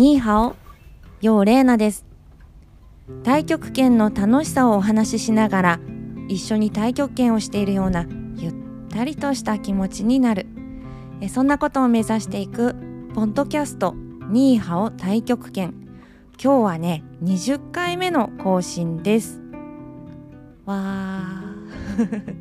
ニーハオ、ヨーレーナです。太極拳の楽しさをお話ししながら、一緒に太極拳をしているようなゆったりとした気持ちになる。えそんなことを目指していく、ポッドキャスト、ニーハオ太極拳。今日はね、20回目の更新です。わー。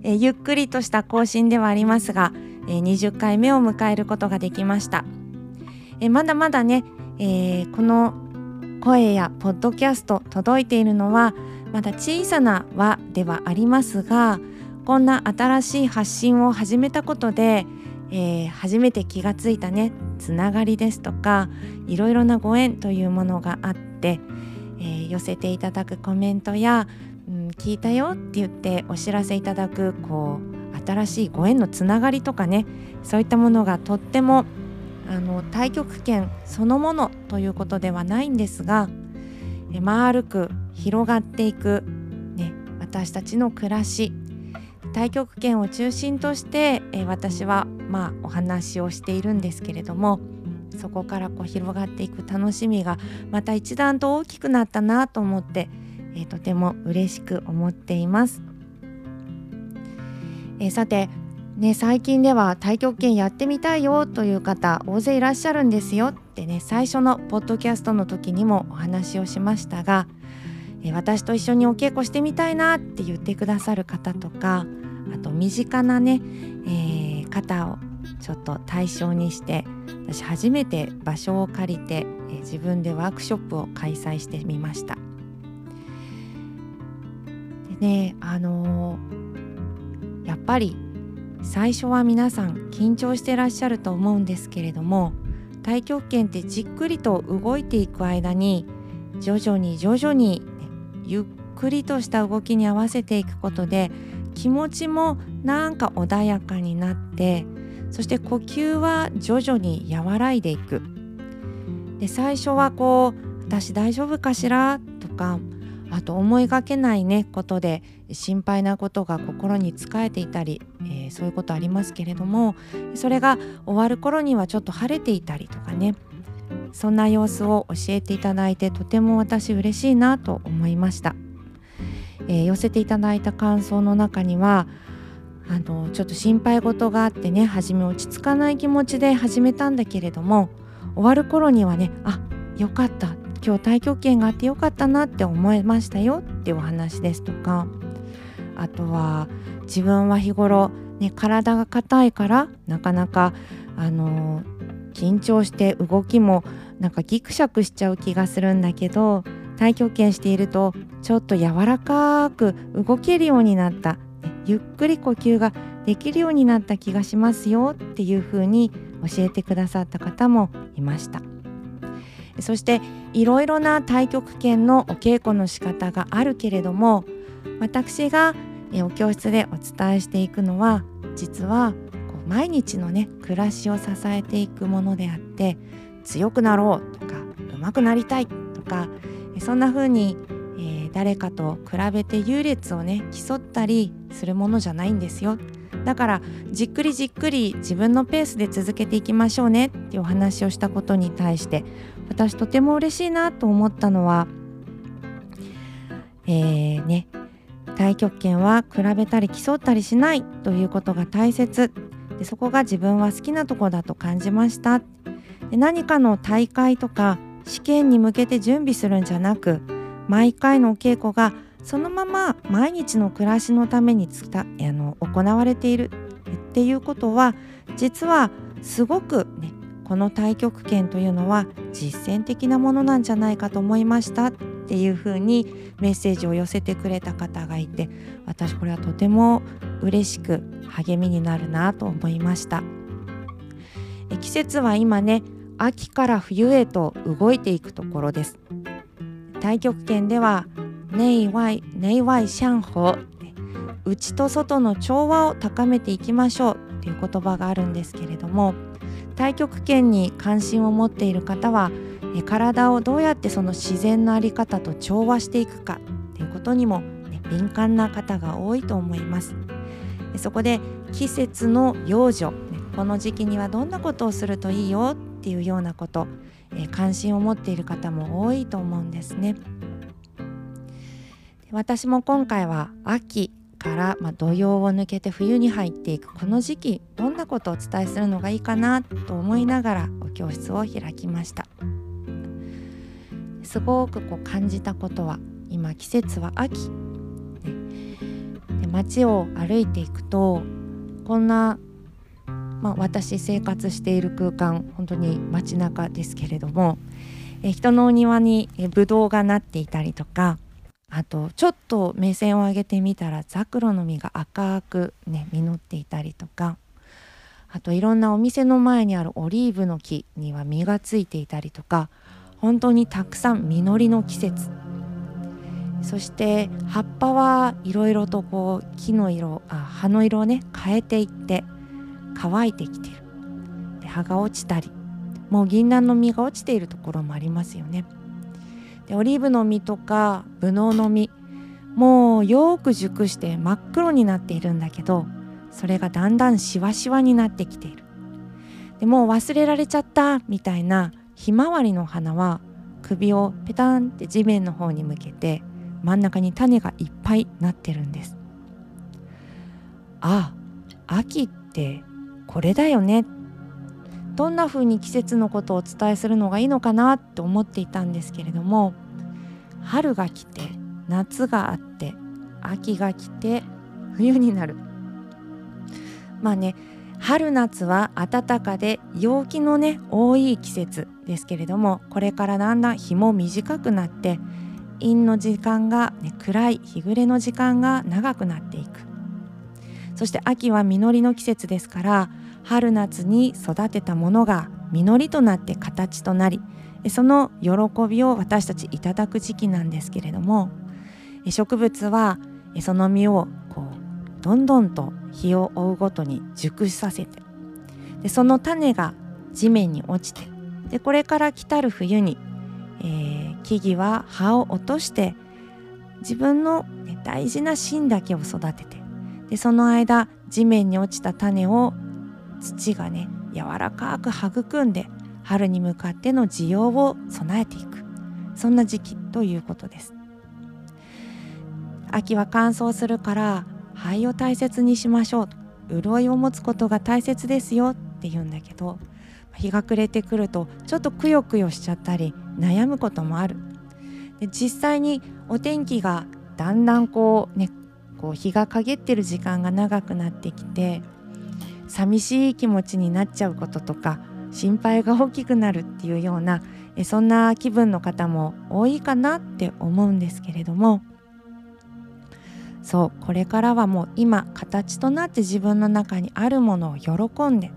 えゆっくりとした更新ではありますが、え20回目を迎えることができました。えまだまだね、えー、この声やポッドキャスト届いているのはまだ小さな輪ではありますがこんな新しい発信を始めたことで、えー、初めて気がついたねつながりですとかいろいろなご縁というものがあって、えー、寄せていただくコメントや、うん、聞いたよって言ってお知らせいただくこう新しいご縁のつながりとかねそういったものがとってもあの太極拳そのものということではないんですが丸く広がっていく、ね、私たちの暮らし太極拳を中心としてえ私はまあお話をしているんですけれどもそこからこう広がっていく楽しみがまた一段と大きくなったなと思って、えとても嬉しく思っています。えさてね、最近では太極拳やってみたいよという方大勢いらっしゃるんですよってね最初のポッドキャストの時にもお話をしましたが私と一緒にお稽古してみたいなって言ってくださる方とかあと身近なね、えー、方をちょっと対象にして私初めて場所を借りて、え、自分でワークショップを開催してみました。でねあのー、やっぱり最初は皆さん緊張してらっしゃると思うんですけれども太極拳ってじっくりと動いていく間に徐々に徐々に、ね、ゆっくりとした動きに合わせていくことで気持ちもなんか穏やかになってそして呼吸は徐々に和らいでいく。で最初はこう私大丈夫かしら？とかあと思いがけないねことで心配なことが心に仕えていたり、えー、そういうことありますけれどもそれが終わる頃にはちょっと晴れていたりとかねそんな様子を教えていただいてとても私嬉しいなと思いました、えー、寄せていただいた感想の中にはあのちょっと心配事があってね初め落ち着かない気持ちで始めたんだけれども終わる頃にはねあよかった今日太極拳があってよかったなって思いましたよっていうお話ですとかあとは自分は日頃、ね、体が硬いからなかなかあの緊張して動きもなんかギクシャクしちゃう気がするんだけど太極拳しているとちょっと柔らかく動けるようになったゆっくり呼吸ができるようになった気がしますよっていうふうに教えてくださった方もいました。そしていろいろな太極拳のお稽古の仕方があるけれども私がお教室でお伝えしていくのは実は毎日のね暮らしを支えていくものであって強くなろうとか上手くなりたいとかそんな風に、えー、誰かと比べて優劣をね競ったりするものじゃないんですよ。だからじっくりじっくり自分のペースで続けていきましょうねっていうお話をしたことに対して私とても嬉しいなと思ったのはえー、ね太極拳は比べたり競ったりしないということが大切。でそこが自分は好きなとこだと感じました。で何かの大会とか試験に向けて準備するんじゃなく毎回のお稽古がそのまま毎日の暮らしのためにつたあの行われているっていうことは実はすごくねこの太極拳というのは実践的なものなんじゃないかと思いましたっていうふうにメッセージを寄せてくれた方がいて私これはとても嬉しく励みになるなと思いました。季節は今ね秋から冬へと動いていくところです。太極拳では内外内外相法内と外の調和を高めていきましょうという言葉があるんですけれども太極拳に関心を持っている方は体をどうやってその自然の在り方と調和していくかということにも、ね、敏感な方が多いと思いますそこで季節の養生、ね、この時期にはどんなことをするといいよっていうようなこと、え関心を持っている方も多いと思うんですね。私も今回は秋から、まあ、土曜を抜けて冬に入っていくこの時期どんなことをお伝えするのがいいかなと思いながらお教室を開きました。すごくこう感じたことは今季節は秋、ね。で街を歩いていくとこんな、まあ、私生活している空間本当に街中ですけれどもえ人のお庭にブドウがなっていたりとかあとちょっと目線を上げてみたらザクロの実が赤くね実っていたりとかあといろんなお店の前にあるオリーブの木には実がついていたりとか本当にたくさん実りの季節そして葉っぱはいろいろとこう木の色あ葉の色をね変えていって乾いてきてるで葉が落ちたりもう銀杏の実が落ちているところもありますよね。でオリーブの実とかブドウの実もうよく熟して真っ黒になっているんだけどそれがだんだんしわしわになってきている。でもう忘れられちゃったみたいなひまわりの花は首をペタンって地面の方に向けて真ん中に種がいっぱいなってるんです。あ秋ってこれだよねどんな風に季節のことをお伝えするのがいいのかなと思っていたんですけれども春が来て夏があって秋が来て冬になる。まあね春夏は暖かで陽気のね多い季節ですけれどもこれからだんだん日も短くなって陰の時間が、ね、暗い日暮れの時間が長くなっていく。そして秋は実りの季節ですから春夏に育てたものが実りとなって形となりその喜びを私たちいただく時期なんですけれども植物はその実をこうどんどんと日を追うごとに熟しさせてでその種が地面に落ちてでこれから来たる冬に、えー、木々は葉を落として自分の、ね、大事な芯だけを育ててでその間地面に落ちた種を土がね柔らかく育んで春に向かっての需要を備えていく。そんな時期ということです。秋は乾燥するから肺を大切にしましょう。潤いを持つことが大切ですよ。って言うんだけど日が暮れてくるとちょっとくよくよしちゃったり悩むこともある。で実際にお天気がだんだんこうねこう日が陰ってる時間が長くなってきて寂しい気持ちになっちゃうこととか心配が大きくなるっていうようなそんな気分の方も多いかなって思うんですけれども。そうこれからはもう今形となって自分の中にあるものを喜んで。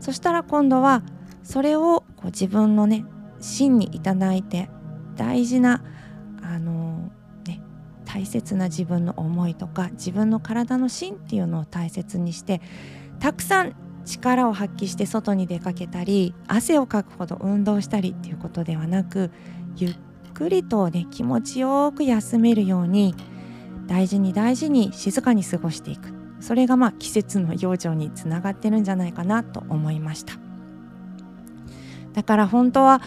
そしたら今度はそれをこう自分のね芯にいただいて大事なあのね大切な自分の思いとか自分の体の芯っていうのを大切にしてたくさん力を発揮して外に出かけたり汗をかくほど運動したりっていうことではなくゆっくりとね気持ちよく休めるように大事に大事に静かに過ごしていく。それがまあ季節の養生につながってるんじゃないかなと思いました。だから本当は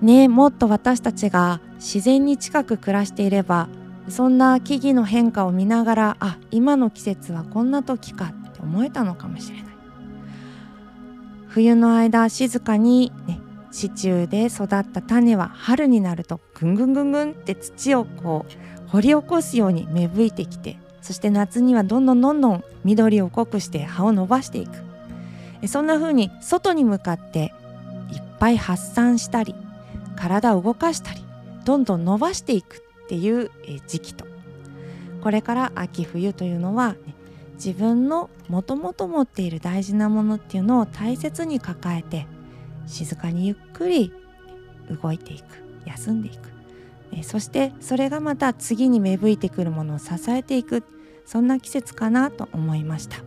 ねもっと私たちが自然に近く暮らしていればそんな木々の変化を見ながらあ今の季節はこんな時か思えたのかもしれない。冬の間静かにね地中で育った種は春になるとぐんぐんぐんぐんって土をこう掘り起こすように芽吹いてきてそして夏にはどんどんどんどん緑を濃くして葉を伸ばしていく。そんな風に外に向かっていっぱい発散したり体を動かしたりどんどん伸ばしていくっていう時期と。これから秋冬というのは、ね、自分のもともと持っている大事なものっていうのを大切に抱えて静かにゆっくり動いていく。休んでいくそしてそれがまた次に芽吹いてくるものを支えていく。そんな季節かなと思いました。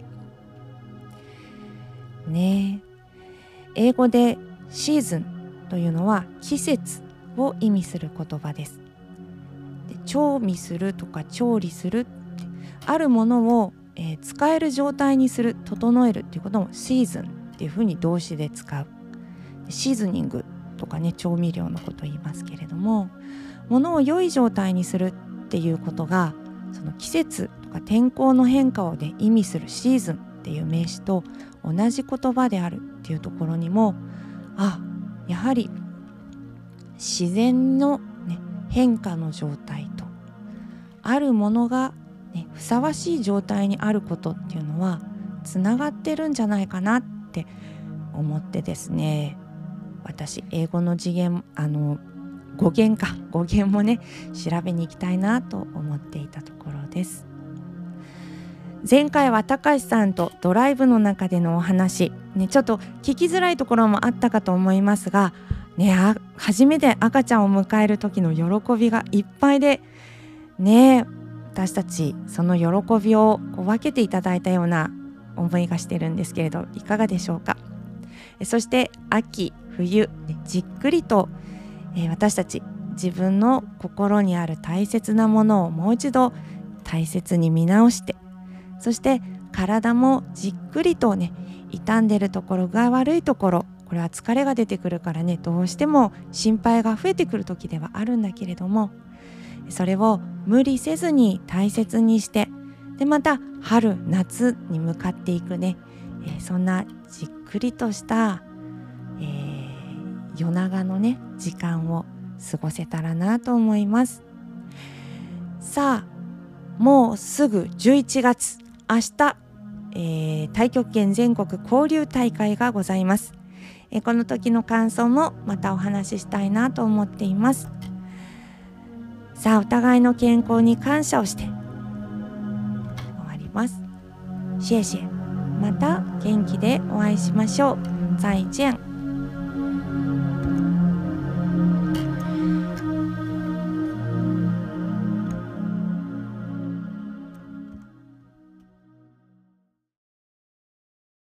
ね英語でシーズンというのは季節を意味する言葉です。で調味するとか調理するってあるものをえー、使える状態にする整えるっていうこともシーズンっていうふうに動詞で使う。シーズニングとかね調味料のこと言いますけれども物を良い状態にするっていうことがその季節とか天候の変化をね意味するシーズンっていう名詞と同じ言葉であるっていうところにもあやはり自然の、ね、変化の状態とあるものが、ね、ふさわしい状態にあることっていうのはつながってるんじゃないかなって思ってですね。私英語の次元あの語源か語源もね調べに行きたいなと思っていたところです。前回はたかしさんとドライブの中でのお話、ね、ちょっと聞きづらいところもあったかと思いますが、ね、初めて赤ちゃんを迎える時の喜びがいっぱいでね私たちその喜びをこう分けていただいたような思いがしてるんですけれどいかがでしょうか？そして秋冬、じっくりと、え、私たち自分の心にある大切なものをもう一度大切に見直してそして体もじっくりとね傷んでるところが悪いところこれは疲れが出てくるからねどうしても心配が増えてくる時ではあるんだけれどもそれを無理せずに大切にしてでまた春夏に向かっていくね、え、そんなじっくりとした、えー、夜長のね時間を過ごせたらなと思います。さあもうすぐ11月。明日、えー、太極拳全国交流大会がございます、えー、この時の感想もまたお話ししたいなと思っています。さあお互いの健康に感謝をして。終わります。シェシェまた元気でお会いしましょう。再见。